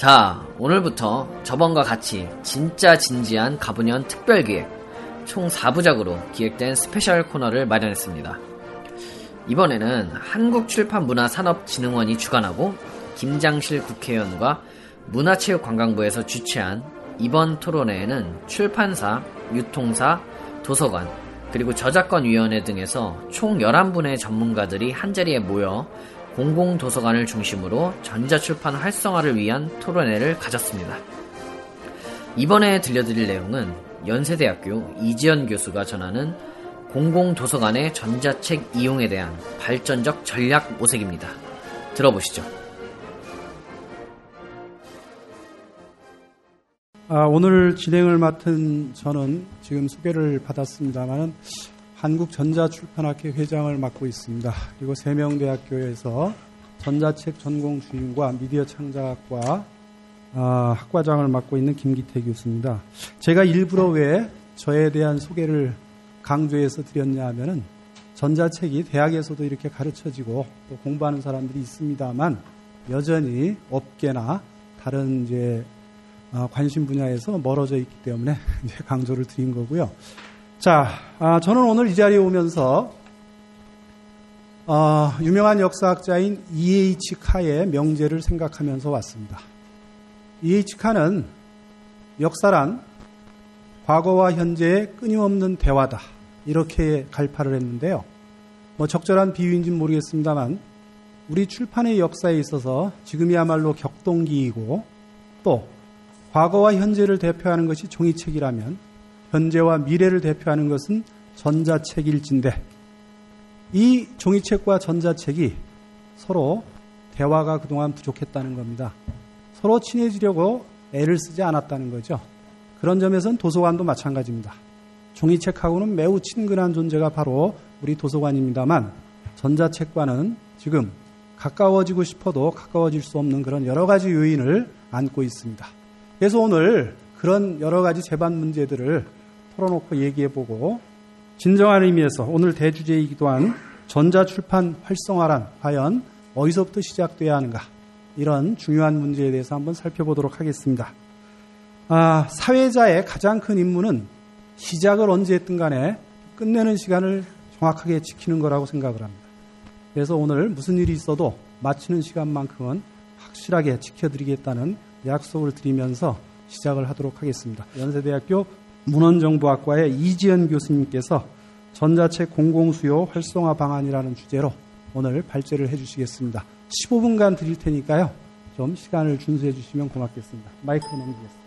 자, 오늘부터 저번과 같이 진짜 진지한 갑오년 특별 기획 총 4부작으로 기획된 스페셜 코너를 마련했습니다. 이번에는 한국출판문화산업진흥원이 주관하고 김장실 국회의원과 문화체육관광부에서 주최한 이번 토론회에는 출판사, 유통사, 도서관, 그리고 저작권위원회 등에서 총 11분의 전문가들이 한자리에 모여 공공도서관을 중심으로 전자출판 활성화를 위한 토론회를 가졌습니다. 이번에 들려드릴 내용은 연세대학교 이지연 교수가 전하는 공공도서관의 전자책 이용에 대한 발전적 전략 모색입니다. 들어보시죠. 아, 오늘 진행을 맡은 저는 지금 소개를 받았습니다만 한국전자출판학회 회장을 맡고 있습니다. 그리고 세명대학교에서 전자책 전공 주임과 미디어 창작학과 아, 학과장을 맡고 있는 김기태 교수입니다. 제가 일부러 왜 저에 대한 소개를 강조해서 드렸냐 하면은 전자책이 대학에서도 이렇게 가르쳐지고 또 공부하는 사람들이 있습니다만 여전히 업계나 다른 이제 아, 관심 분야에서 멀어져 있기 때문에 이제 강조를 드린 거고요. 자, 아, 저는 오늘 이 자리에 오면서 어, 유명한 역사학자인 E.H. 카의 명제를 생각하면서 왔습니다. E.H. 카는 역사란 과거와 현재의 끊임없는 대화다. 이렇게 갈파를 했는데요. 뭐 적절한 비유인지는 모르겠습니다만 우리 출판의 역사에 있어서 지금이야말로 격동기이고 또 과거와 현재를 대표하는 것이 종이책이라면 현재와 미래를 대표하는 것은 전자책일진데 이 종이책과 전자책이 서로 대화가 그동안 부족했다는 겁니다. 서로 친해지려고 애를 쓰지 않았다는 거죠. 그런 점에서는 도서관도 마찬가지입니다. 종이책하고는 매우 친근한 존재가 바로 우리 도서관입니다만 전자책과는 지금 가까워지고 싶어도 가까워질 수 없는 그런 여러 가지 요인을 안고 있습니다. 그래서 오늘 그런 여러 가지 재반 문제들을 털어놓고 얘기해보고 진정한 의미에서 오늘 대주제이기도 한 전자출판 활성화란 과연 어디서부터 시작돼야 하는가 이런 중요한 문제에 대해서 한번 살펴보도록 하겠습니다. 아, 사회자의 가장 큰 임무는 시작을 언제 했든 간에 끝내는 시간을 정확하게 지키는 거라고 생각을 합니다. 그래서 오늘 무슨 일이 있어도 마치는 시간만큼은 확실하게 지켜드리겠다는 약속을 드리면서 시작을 하도록 하겠습니다. 연세대학교 문헌정보학과의 이지연 교수님께서 전자책 공공수요 활성화 방안이라는 주제로 오늘 발제를 해주시겠습니다. 15분간 드릴 테니까요. 좀 시간을 준수해 주시면 고맙겠습니다. 마이크 넘기겠습니다.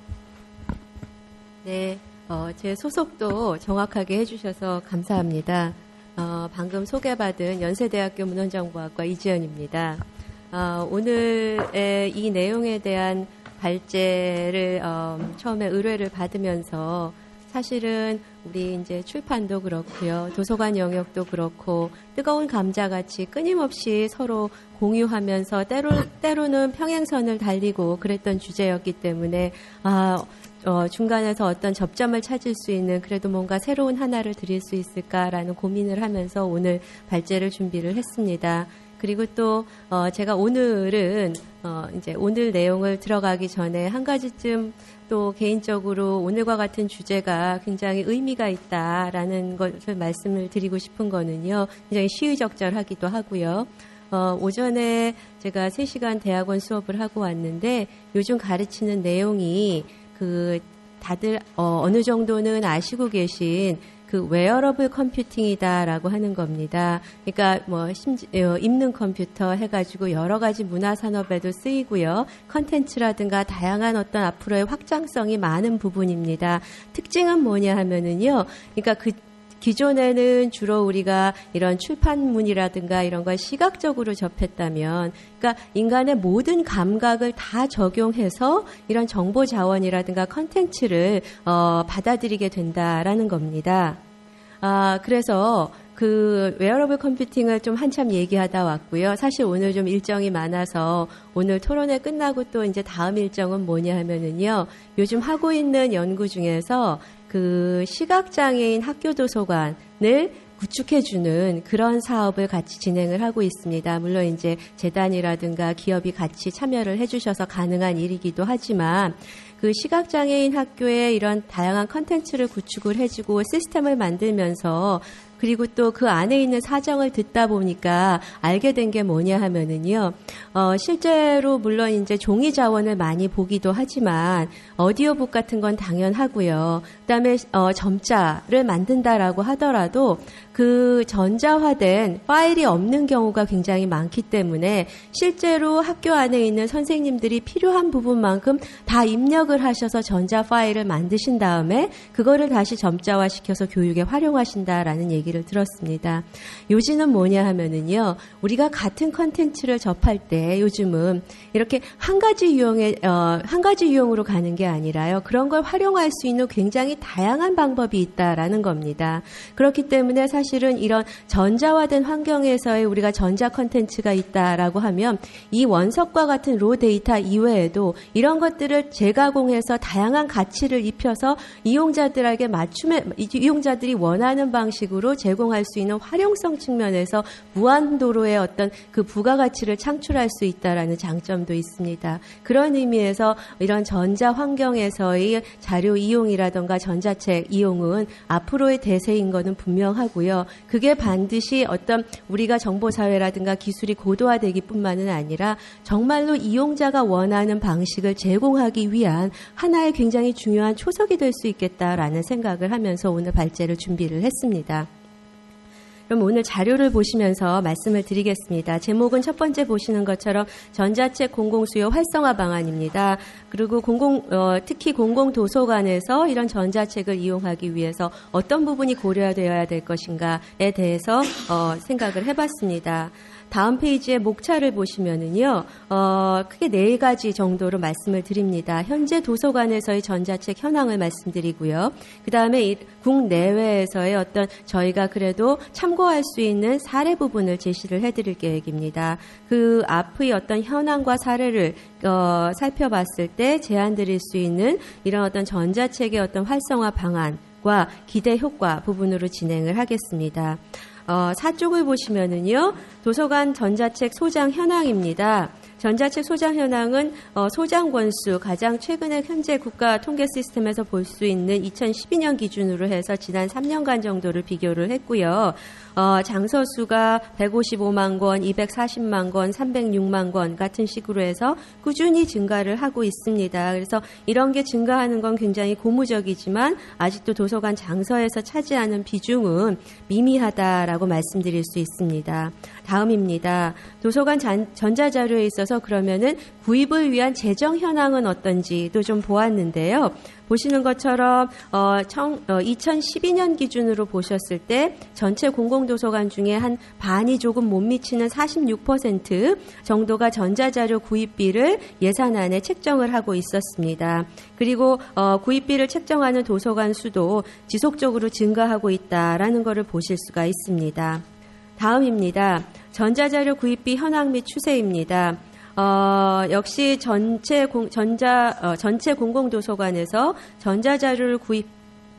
네, 어, 제 소속도 정확하게 해주셔서 감사합니다. 어, 방금 소개받은 연세대학교 문헌정보학과 이지연입니다. 어, 오늘의 이 내용에 대한 발제를 어, 처음에 의뢰를 받으면서 사실은 우리 이제 출판도 그렇고요. 도서관 영역도 그렇고 뜨거운 감자같이 끊임없이 서로 공유하면서 때로, 때로는 평행선을 달리고 그랬던 주제였기 때문에 아, 어, 중간에서 어떤 접점을 찾을 수 있는 그래도 뭔가 새로운 하나를 드릴 수 있을까라는 고민을 하면서 오늘 발제를 준비를 했습니다. 그리고 또 어, 제가 오늘은 어, 이제 오늘 내용을 들어가기 전에 한 가지쯤 또 개인적으로 오늘과 같은 주제가 굉장히 의미가 있다라는 것을 말씀을 드리고 싶은 거는요. 굉장히 시의적절하기도 하고요. 어, 오전에 제가 3시간 대학원 수업을 하고 왔는데 요즘 가르치는 내용이 그 다들 어, 어느 정도는 아시고 계신 그 wearable computing이다라고 하는 겁니다. 그러니까 뭐 심지, 어, 입는 컴퓨터 해가지고 여러 가지 문화 산업에도 쓰이고요. 컨텐츠라든가 다양한 어떤 앞으로의 확장성이 많은 부분입니다. 특징은 뭐냐 하면은요. 그러니까 그 기존에는 주로 우리가 이런 출판문이라든가 이런 걸 시각적으로 접했다면, 그러니까 인간의 모든 감각을 다 적용해서 이런 정보 자원이라든가 컨텐츠를 어, 받아들이게 된다라는 겁니다. 아, 그래서 그 wearable computing을 좀 한참 얘기하다 왔고요. 사실 오늘 좀 일정이 많아서 오늘 토론회 끝나고 또 이제 다음 일정은 뭐냐 하면은요. 요즘 하고 있는 연구 중에서 그 시각장애인 학교 도서관을 구축해주는 그런 사업을 같이 진행을 하고 있습니다. 물론 이제 재단이라든가 기업이 같이 참여를 해주셔서 가능한 일이기도 하지만 그 시각장애인 학교에 이런 다양한 컨텐츠를 구축을 해주고 시스템을 만들면서 그리고 또 그 안에 있는 사정을 듣다 보니까 알게 된 게 뭐냐 하면은요, 어, 실제로 물론 이제 종이 자원을 많이 보기도 하지만 오디오북 같은 건 당연하고요. 그다음에 어, 점자를 만든다라고 하더라도 그 전자화된 파일이 없는 경우가 굉장히 많기 때문에 실제로 학교 안에 있는 선생님들이 필요한 부분만큼 다 입력을 하셔서 전자 파일을 만드신 다음에 그거를 다시 점자화 시켜서 교육에 활용하신다라는 얘기를 들었습니다. 요지는 뭐냐 하면은요, 우리가 같은 컨텐츠를 접할 때 요즘은 이렇게 한 가지 유형에 어, 한 가지 유형으로 가는 게 아니라요. 그런 걸 활용할 수 있는 굉장히 다양한 방법이 있다라는 겁니다. 그렇기 때문에 사실 은 이런 전자화된 환경에서의 우리가 전자 컨텐츠가 있다라고 하면 이 원석과 같은 raw data 이외에도 이런 것들을 재가공해서 다양한 가치를 입혀서 이용자들에게 맞춤에 이용자들이 원하는 방식으로 제공할 수 있는 활용성 측면에서 무한대로의 어떤 그 부가가치를 창출할 수 있다라는 장점도 있습니다. 그런 의미에서 이런 전자 환경에서의 자료 이용이라던가 전자책 이용은 앞으로의 대세인 것은 분명하고요. 그게 반드시 어떤 우리가 정보 사회라든가 기술이 고도화되기 뿐만은 아니라 정말로 이용자가 원하는 방식을 제공하기 위한 하나의 굉장히 중요한 초석이 될 수 있겠다라는 생각을 하면서 오늘 발제를 준비를 했습니다. 그럼 오늘 자료를 보시면서 말씀을 드리겠습니다. 제목은 첫 번째 보시는 것처럼 전자책 공공수요 활성화 방안입니다. 그리고 공공 어, 특히 공공도서관에서 이런 전자책을 이용하기 위해서 어떤 부분이 고려되어야 될 것인가에 대해서 어, 생각을 해봤습니다. 다음 페이지의 목차를 보시면은요, 어, 크게 네 가지 정도로 말씀을 드립니다. 현재 도서관에서의 전자책 현황을 말씀드리고요. 그 다음에 국내외에서의 어떤 저희가 그래도 참고할 수 있는 사례 부분을 제시를 해드릴 계획입니다. 그 앞의 어떤 현황과 사례를 어, 살펴봤을 때 제안 드릴 수 있는 이런 어떤 전자책의 어떤 활성화 방안 과 기대 효과 부분으로 진행을 하겠습니다. 어, 사쪽을 보시면은요, 도서관 전자책 소장 현황입니다. 전자책 소장 현황은 어, 소장 권수 가장 최근에 현재 국가 통계 시스템에서 볼 수 있는 2012년 기준으로 해서 지난 3년간 정도를 비교를 했고요. 어, 장서 수가 155만 권, 240만 권, 306만 권 같은 식으로 해서 꾸준히 증가를 하고 있습니다. 그래서 이런 게 증가하는 건 굉장히 고무적이지만 아직도 도서관 장서에서 차지하는 비중은 미미하다라고 말씀드릴 수 있습니다. 다음입니다. 도서관 전자자료에 있어서 그러면은 구입을 위한 재정 현황은 어떤지도 좀 보았는데요. 보시는 것처럼 어, 청, 어, 2012년 기준으로 보셨을 때 전체 공공도서관 중에 한 반이 조금 못 미치는 46% 정도가 전자자료 구입비를 예산안에 책정을 하고 있었습니다. 그리고 어, 구입비를 책정하는 도서관 수도 지속적으로 증가하고 있다라는 것을 보실 수가 있습니다. 다음입니다. 전자자료 구입비 현황 및 추세입니다. 어, 역시 전체 공, 전자 어, 전체 공공도서관에서 전자자료를 구입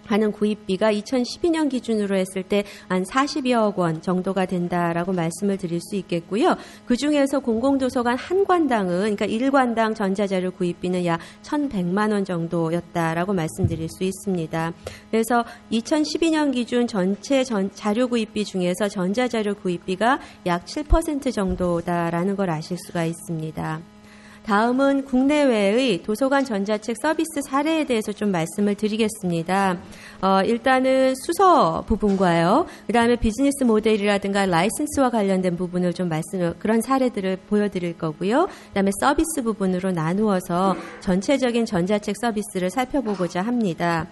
하는 구입비가 2012년 기준으로 했을 때 한 40여억 원 정도가 된다라고 말씀을 드릴 수 있겠고요. 그 중에서 공공도서관 한 관당은 그러니까 1관당 전자자료 구입비는 약 1,100만 원 정도였다라고 말씀드릴 수 있습니다. 그래서 2012년 기준 전체 전, 자료 구입비 중에서 전자자료 구입비가 약 7% 정도다라는 걸 아실 수가 있습니다. 다음은 국내외의 도서관 전자책 서비스 사례에 대해서 좀 말씀을 드리겠습니다. 어, 일단은 수서 부분과요. 그 다음에 비즈니스 모델이라든가 라이센스와 관련된 부분을 좀 말씀, 그런 사례들을 보여드릴 거고요. 그 다음에 서비스 부분으로 나누어서 전체적인 전자책 서비스를 살펴보고자 합니다.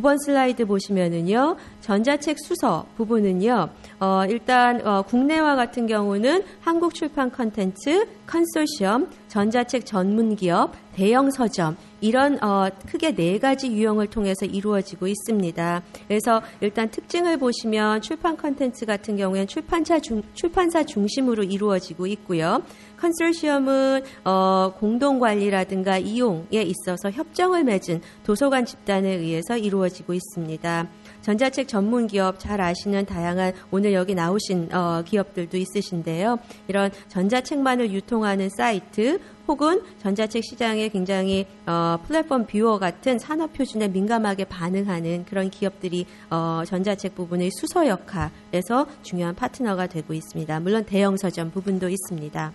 9번 슬라이드 보시면은요, 전자책 수서 부분은요, 어, 일단 어, 국내와 같은 경우는 한국 출판 컨텐츠, 컨소시엄, 전자책 전문 기업, 대형 서점 이런 어, 크게 네 가지 유형을 통해서 이루어지고 있습니다. 그래서 일단 특징을 보시면 출판 컨텐츠 같은 경우에는 출판사 중, 출판사 중심으로 이루어지고 있고요. 컨소시엄은 어, 공동 관리라든가 이용에 있어서 협정을 맺은 도서관 집단에 의해서 이루어지고 있습니다. 전자책 전문 기업 잘 아시는 다양한 오늘 여기 나오신 어, 기업들도 있으신데요. 이런 전자책만을 유통하는 사이트 혹은 전자책 시장에 굉장히 어, 플랫폼 viewer 같은 산업 표준에 민감하게 반응하는 그런 기업들이 어, 전자책 부분의 수서 역할에서 중요한 파트너가 되고 있습니다. 물론 대형 서점 부분도 있습니다.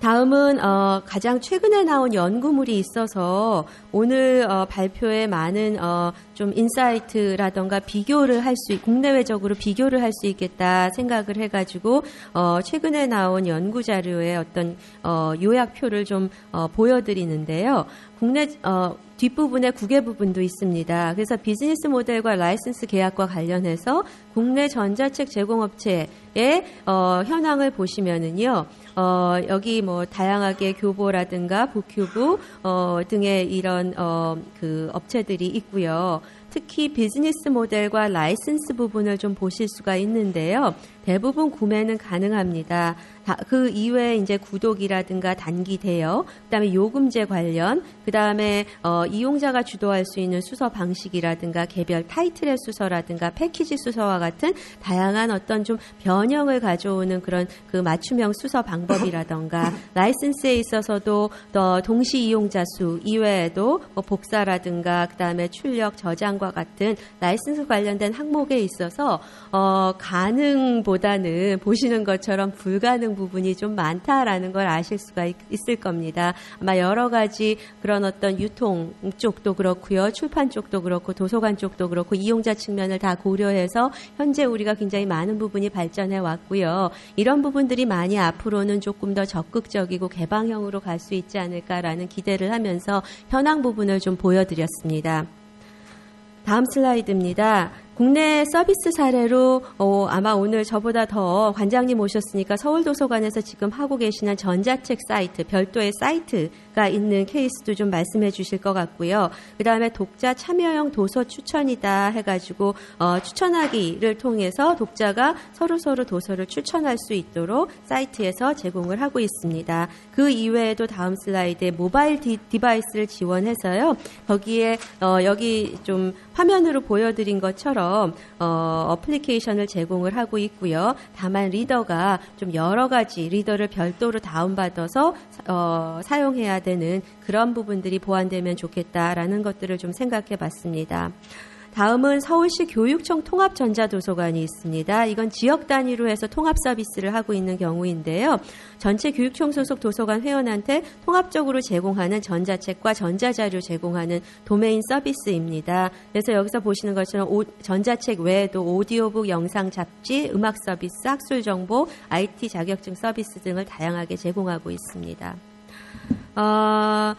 다음은 어, 가장 최근에 나온 연구물이 있어서 오늘 어, 발표에 많은 어, 좀 insight라던가 비교를 할 수, 국내외적으로 비교를 할 수 있겠다 생각을 해가지고 어, 최근에 나온 연구 자료의 어떤 어, 요약표를 좀 어, 보여드리는데요. 국내 어, 뒷부분에 국외 부분도 있습니다. 그래서 비즈니스 모델과 라이센스 계약과 관련해서 국내 전자책 제공업체의 어, 현황을 보시면은요. 어, 여기 뭐 다양하게 교보라든가 북큐브 어, 등의 이런 어, 그 업체들이 있고요. 특히 비즈니스 모델과 라이센스 부분을 좀 보실 수가 있는데요. 대부분 구매는 가능합니다. 그 이외에 이제 구독이라든가 단기 대여, 그다음에 요금제 관련, 그다음에 어, 이용자가 주도할 수 있는 수서 방식이라든가 개별 타이틀의 수서라든가 패키지 수서와 같은 다양한 어떤 좀 변형을 가져오는 그런 그 맞춤형 수서 방법이라든가 라이센스에 있어서도 더 동시 이용자 수 이외에도 뭐 복사라든가 그다음에 출력 저장과 같은 라이센스 관련된 항목에 있어서 어, 가능보다는 보시는 것처럼 불가능 부분이 좀 많다라는 걸 아실 수가 있, 을 겁니다. 아마 여러 가지 그런 어떤 유통 쪽도 그렇고요. 출판 쪽도 그렇고 도서관 쪽도 그렇고 이용자 측면을 다 고려해서 현재 우리가 굉장히 많은 부분이 발전해 왔고요. 이런 부분들이 많이 앞으로는 조금 더 적극적이고 개방형으로 갈 수 있지 않을까라는 기대를 하면서 현황 부분을 좀 보여드렸습니다. 다음 슬라이드입니다. 국내 서비스 사례로 어, 아마 오늘 저보다 더 관장님 오셨으니까 서울도서관에서 지금 하고 계시는 전자책 사이트 별도의 사이트 가 있는 케이스도 좀 말씀해 주실 것 같고요. 그 다음에 독자 참여형 도서 추천이다 해가지고 어, 추천하기를 통해서 독자가 서로 서로 도서를 추천할 수 있도록 사이트에서 제공을 하고 있습니다. 그 이외에도 다음 슬라이드에 모바일 de, vice를 지원해서요. 거기에 어, 여기 좀 화면으로 보여드린 것처럼 어, 어플리케이션을 제공을 하고 있고요. 다만 reader가 좀 여러 가지 reader를 별도로 다운받아서 어, 사용해야 되는 그런 부분들이 보완되면 좋겠다라는 것들을 좀 생각해 봤습니다. 다음은 서울시 교육청 통합전자도서관이 있습니다. 이건 지역 단위로 해서 통합 서비스를 하고 있는 경우인데요. 전체 교육청 소속 도서관 회원한테 통합적으로 제공하는 전자책과 전자자료 제공하는 도메인 서비스입니다. 그래서 여기서 보시는 것처럼 오, 전자책 외에도 오디오북, 영상 잡지, 음악 서비스, 학술 정보, IT 자격증 서비스 등을 다양하게 제공하고 있습니다. 어,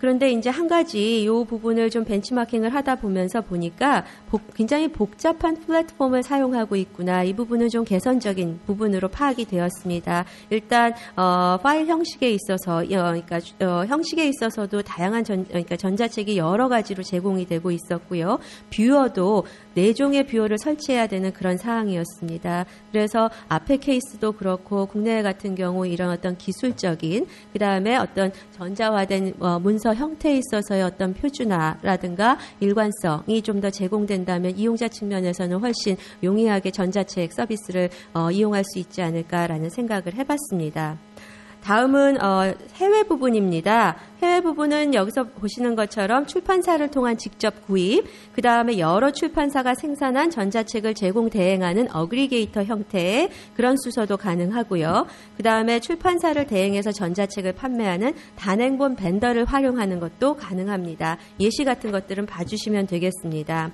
그런데 이제 한 가지 이 부분을 좀 벤치마킹을 하다 보면서 보니까 복, 굉장히 복잡한 플랫폼을 사용하고 있구나. 이 부분은 좀 개선적인 부분으로 파악이 되었습니다. 일단 어, 파일 형식에 있어서 어, 그러니까 어, 형식에 있어서도 다양한 전, 그러니까 전자책이 여러 가지로 제공이 되고 있었고요. viewer도 네 종의 viewer를 설치해야 되는 그런 상황이었습니다. 그래서 앞에 케이스도 그렇고 국내 같은 경우 이런 어떤 기술적인 그 다음에 어떤 전자화된 어, 문서 형태에 있어서의 어떤 표준화라든가 일관성이 좀 더 제공된다면 이용자 측면에서는 훨씬 용이하게 전자책 서비스를 어, 이용할 수 있지 않을까라는 생각을 해봤습니다. 다음은 어, 해외 부분입니다. 해외 부분은 여기서 보시는 것처럼 출판사를 통한 직접 구입, 그 다음에 여러 출판사가 생산한 전자책을 제공 대행하는 어그리게이터 형태의 그런 수서도 가능하고요. 그 다음에 출판사를 대행해서 전자책을 판매하는 단행본 vendor를 활용하는 것도 가능합니다. 예시 같은 것들은 봐주시면 되겠습니다.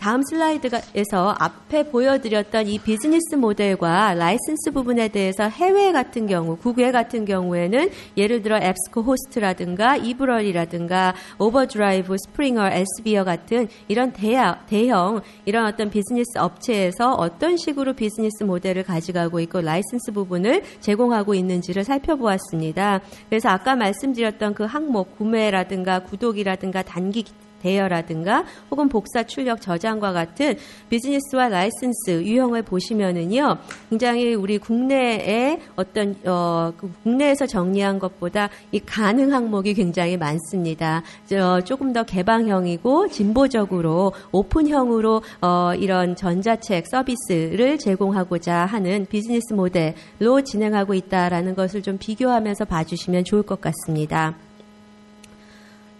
다음 슬라이드에서 앞에 보여드렸던 이 비즈니스 모델과 라이센스 부분에 대해서 해외 같은 경우, 국외 같은 경우에는 예를 들어 EBSCOhost라든가 라든가 ebrary라든가 OverDrive, Springer, Elsevier 같은 이런 대형, 대형 이런 어떤 비즈니스 업체에서 어떤 식으로 비즈니스 모델을 가져가고 있고 라이센스 부분을 제공하고 있는지를 살펴보았습니다. 그래서 아까 말씀드렸던 그 항목 구매라든가 구독이라든가 단기 대여라든가 혹은 복사 출력 저장과 같은 비즈니스와 라이센스 유형을 보시면은요 굉장히 우리 국내에 어떤 어그 국내에서 정리한 것보다 이 가능 항목이 굉장히 많습니다. 저 조금 더 개방형이고 진보적으로 오픈형으로 어 이런 전자책 서비스를 제공하고자 하는 비즈니스 모델로 진행하고 있다라는 것을 좀 비교하면서 봐주시면 좋을 것 같습니다.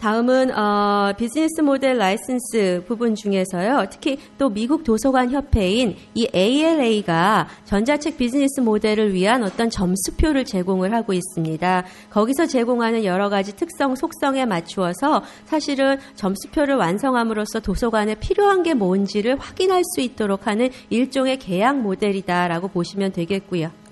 다음은 어, 비즈니스 모델 라이센스 부분 중에서요. 특히 또 미국 도서관 협회인 이 ALA가 전자책 비즈니스 모델을 위한 어떤 점수표를 제공을 하고 있습니다. 거기서 제공하는 여러 가지 특성, 속성에 맞추어서 사실은 점수표를 완성함으로써 도서관에 필요한 게 뭔지를 확인할 수 있도록 하는 일종의 계약 모델이다라고 보시면 되겠고요.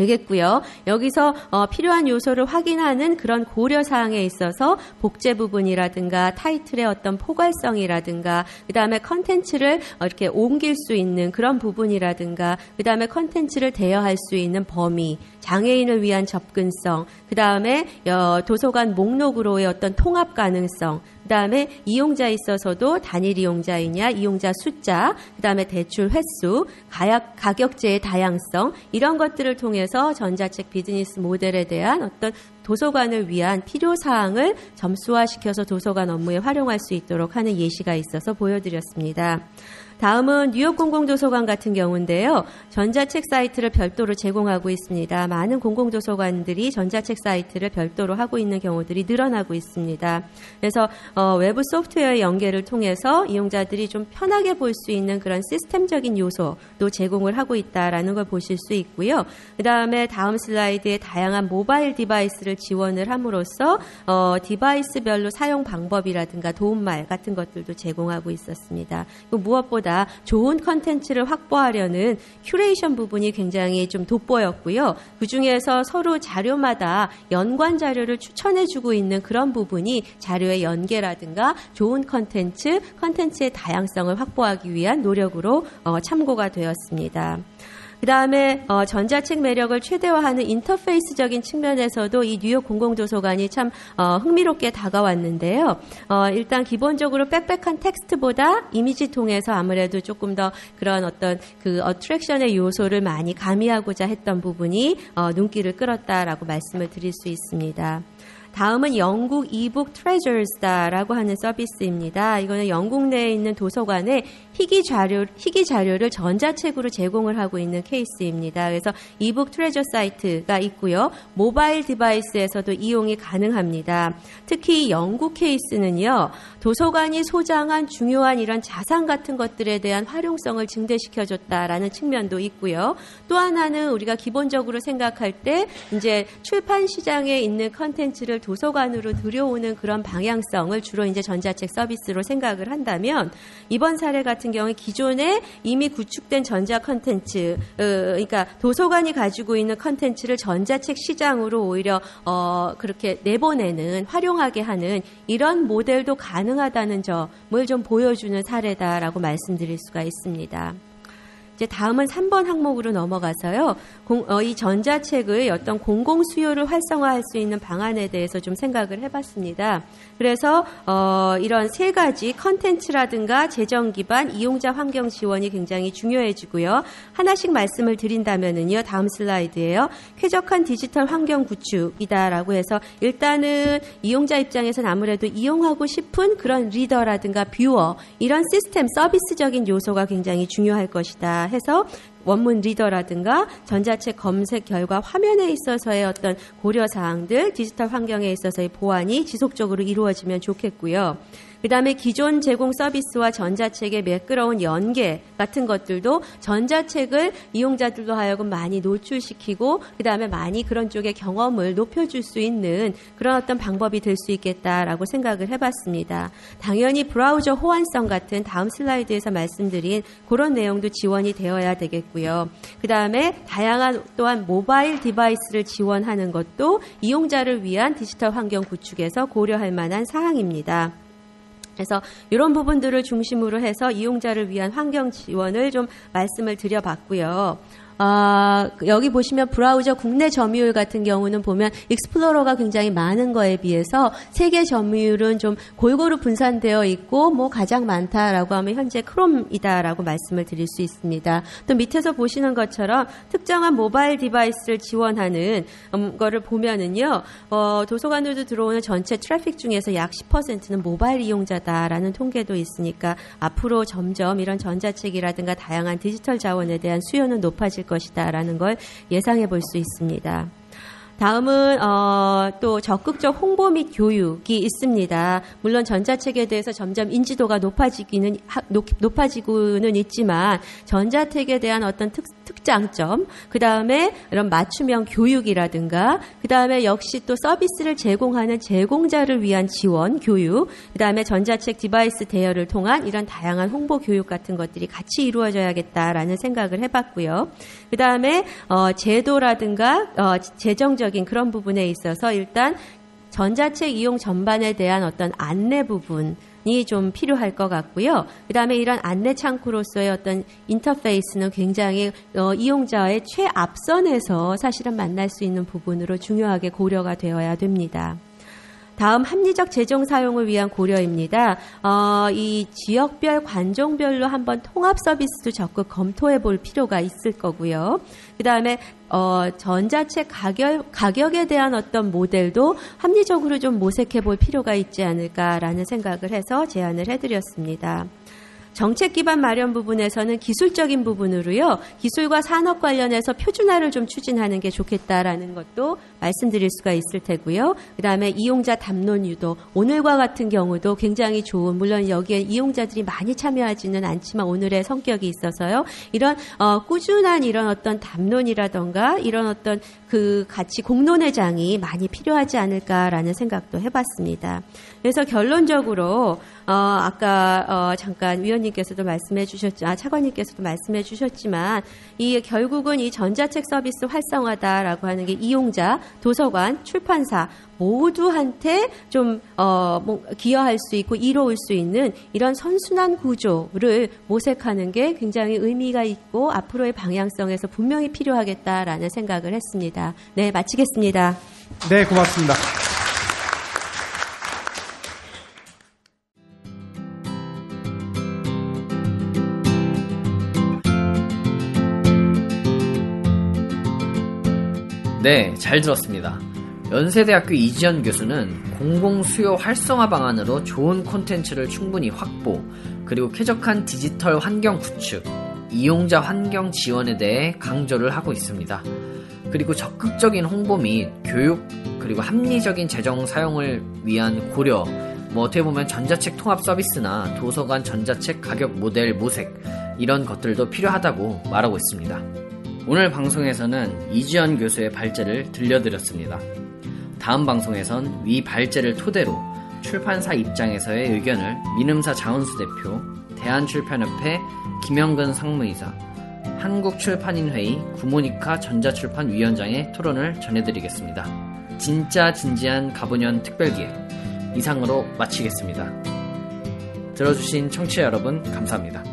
되겠고요. 여기서 어, 필요한 요소를 확인하는 그런 고려 사항에 있어서 복제 부분이라든가 타이틀의 어떤 포괄성이라든가 그다음에 컨텐츠를 어, 이렇게 옮길 수 있는 그런 부분이라든가 그다음에 컨텐츠를 대여할 수 있는 범위, 장애인을 위한 접근성, 그 다음에 어, 도서관 목록으로의 어떤 통합 가능성, 그 다음에 이용자 있어서도 단일 이용자이냐, 이용자 숫자, 그 다음에 대출 횟수, 가격, 가격제의 다양성 이런 것들을 통해서 전자책 비즈니스 모델에 대한 어떤 도서관을 위한 필요 사항을 점수화시켜서 도서관 업무에 활용할 수 있도록 하는 예시가 있어서 보여드렸습니다. 다음은 뉴욕 공공도서관 같은 경우인데요. 전자책 사이트를 별도로 제공하고 있습니다. 많은 공공도서관들이 전자책 사이트를 별도로 하고 있는 경우들이 늘어나고 있습니다. 그래서 어, 외부 소프트웨어 연계를 통해서 이용자들이 좀 편하게 볼 수 있는 그런 시스템적인 요소도 제공을 하고 있다라는 걸 보실 수 있고요. 그 다음에 다음 슬라이드에 다양한 모바일 device를 지원을 함으로써 어, device별로 사용 방법이라든가 도움말 같은 것들도 제공하고 있었습니다. 무엇보다 보다 좋은 컨텐츠를 확보하려는 큐레이션 부분이 굉장히 좀 돋보였고요. 그 중에서 서로 자료마다 연관 자료를 추천해주고 있는 그런 부분이 자료의 연계라든가 좋은 컨텐츠, 컨텐츠의 다양성을 확보하기 위한 노력으로 어, 참고가 되었습니다. 그 다음에 어, 전자책 매력을 최대화하는 인터페이스적인 측면에서도 이 뉴욕 공공도서관이 참 어, 흥미롭게 다가왔는데요. 어, 일단 기본적으로 빽빽한 텍스트보다 이미지 통해서 아무래도 조금 더 그런 어떤 그 attraction의 요소를 많이 가미하고자 했던 부분이 어, 눈길을 끌었다라고 말씀을 드릴 수 있습니다. 다음은 영국 eBook Treasures다라고 하는 서비스입니다. 이거는 영국 내에 있는 도서관에 희귀 자료 희귀 자료를 전자책으로 제공을 하고 있는 케이스입니다. 그래서 eBook Treasure 사이트가 있고요. 모바일 device에서도 이용이 가능합니다. 특히 영국 케이스는요. 도서관이 소장한 중요한 이런 자산 같은 것들에 대한 활용성을 증대시켜 줬다라는 측면도 있고요. 또 하나는 우리가 기본적으로 생각할 때 이제 출판 시장에 있는 컨텐츠를 도서관으로 들여오는 그런 방향성을 주로 이제 전자책 서비스로 생각을 한다면 이번 사례 같은 경우에 기존에 이미 구축된 전자 컨텐츠, 어, 그러니까 도서관이 가지고 있는 컨텐츠를 전자책 시장으로 오히려 어, 그렇게 내보내는 활용하게 하는 이런 모델도 가능하다는 점을 좀 보여주는 사례다라고 말씀드릴 수가 있습니다. 이제 다음은 3번 항목으로 넘어가서요. 공, 어, 이 전자책의 어떤 공공 수요를 활성화할 수 있는 방안에 대해서 좀 생각을 해봤습니다. 그래서 어, 이런 세 가지 컨텐츠라든가 재정 기반 이용자 환경 지원이 굉장히 중요해지고요. 하나씩 말씀을 드린다면은요. 다음 슬라이드예요. 쾌적한 디지털 환경 구축이다라고 해서 일단은 이용자 입장에서는 아무래도 이용하고 싶은 그런 reader라든가 viewer 이런 시스템 서비스적인 요소가 굉장히 중요할 것이다. 해서 원문 리더라든가 전자책 검색 결과 화면에 있어서의 어떤 고려 사항들, 디지털 환경에 있어서의 보완이 지속적으로 이루어지면 좋겠고요. 그 다음에 기존 제공 서비스와 전자책의 매끄러운 연계 같은 것들도 전자책을 이용자들로 하여금 많이 노출시키고 그 다음에 많이 그런 쪽의 경험을 높여줄 수 있는 그런 어떤 방법이 될 수 있겠다라고 생각을 해봤습니다. 당연히 브라우저 호환성 같은 다음 슬라이드에서 말씀드린 그런 내용도 지원이 되어야 되겠고 있고요. 그 다음에 다양한 또한 모바일 device를 지원하는 것도 이용자를 위한 디지털 환경 구축에서 고려할 만한 사항입니다. 그래서 이런 부분들을 중심으로 해서 이용자를 위한 환경 지원을 좀 말씀을 드려봤고요. 아, 여기 보시면 브라우저 국내 점유율 같은 경우는 보면 Explorer가 굉장히 많은 거에 비해서 세계 점유율은 좀 골고루 분산되어 있고 뭐 가장 많다라고 하면 현재 Chrome이다라고 말씀을 드릴 수 있습니다. 또 밑에서 보시는 것처럼 특정한 모바일 device를 지원하는 음, 거를 보면은요. 어, 도서관으로 들어오는 전체 트래픽 중에서 약 10%는 모바일 이용자다라는 통계도 있으니까 앞으로 점점 이런 전자책이라든가 다양한 디지털 자원에 대한 수요는 높아질 것이다 라는 걸 예상해 볼 수 있습니다. 다음은 어, 또 적극적 홍보 및 교육이 있습니다. 물론 전자책에 대해서 점점 인지도가 높아지기는 높아지고는 있지만 전자책에 대한 어떤 특, 특장점, 그 다음에 이런 맞춤형 교육이라든가, 그 다음에 역시 또 서비스를 제공하는 제공자를 위한 지원, 교육, 그 다음에 전자책 device 대여를 통한 이런 다양한 홍보 교육 같은 것들이 같이 이루어져야겠다라는 생각을 해봤고요. 그 다음에 어, 제도라든가 어, 재정적인 그런 부분에 있어서 일단 전자책 이용 전반에 대한 어떤 안내 부분, 좀 필요할 것 같고요. 그 다음에 이런 안내 창구로서의 어떤 인터페이스는 굉장히 어, 이용자의 최앞선에서 사실은 만날 수 있는 부분으로 중요하게 고려가 되어야 됩니다. 다음 합리적 재정 사용을 위한 고려입니다. 어, 이 지역별 관종별로 한번 통합 서비스도 적극 검토해 볼 필요가 있을 거고요. 그 다음에 어, 전자책 가격, 가격에 대한 어떤 모델도 합리적으로 좀 모색해 볼 필요가 있지 않을까라는 생각을 해서 제안을 해드렸습니다. 정책 기반 마련 부분에서는 기술적인 부분으로요. 기술과 산업 관련해서 표준화를 좀 추진하는 게 좋겠다라는 것도 말씀드릴 수가 있을 테고요. 그다음에 이용자 담론 유도 오늘과 같은 경우도 굉장히 좋은 물론 여기에 이용자들이 많이 참여하지는 않지만 오늘의 성격이 있어서요. 이런 어, 꾸준한 이런 어떤 담론이라던가 이런 어떤 그 같이 공론회장이 많이 필요하지 않을까라는 생각도 해봤습니다. 그래서 결론적으로 어, 아까 어, 잠깐 위원님께서도 말씀해 주셨죠. 아, 차관님께서도 말씀해 주셨지만 이 결국은 이 전자책 서비스 활성화다라고 하는 게 이용자, 도서관, 출판사 모두한테 좀 어, 뭐 기여할 수 있고 이로울 수 있는 이런 선순환 구조를 모색하는 게 굉장히 의미가 있고 앞으로의 방향성에서 분명히 필요하겠다라는 생각을 했습니다. 네, 마치겠습니다. 네, 고맙습니다. 네, 잘 들었습니다. 연세대학교 이지연 교수는 공공수요 활성화 방안으로 좋은 콘텐츠를 충분히 확보, 그리고 쾌적한 디지털 환경 구축, 이용자 환경 지원에 대해 강조를 하고 있습니다. 그리고 적극적인 홍보 및 교육, 그리고 합리적인 재정 사용을 위한 고려, 뭐 어떻게 보면 전자책 통합 서비스나 도서관 전자책 가격 모델 모색, 이런 것들도 필요하다고 말하고 있습니다. 오늘 방송에서는 이지연 교수의 발제를 들려드렸습니다. 다음 방송에선 위 발제를 토대로 출판사 입장에서의 의견을 민음사 장은수 대표, 대한출판협회 김영근 상무이사, 한국출판인회의 구모니카 전자출판위원장의 토론을 전해드리겠습니다. 진짜 진지한 가보년 특별기획 이상으로 마치겠습니다. 들어주신 청취자 여러분 감사합니다.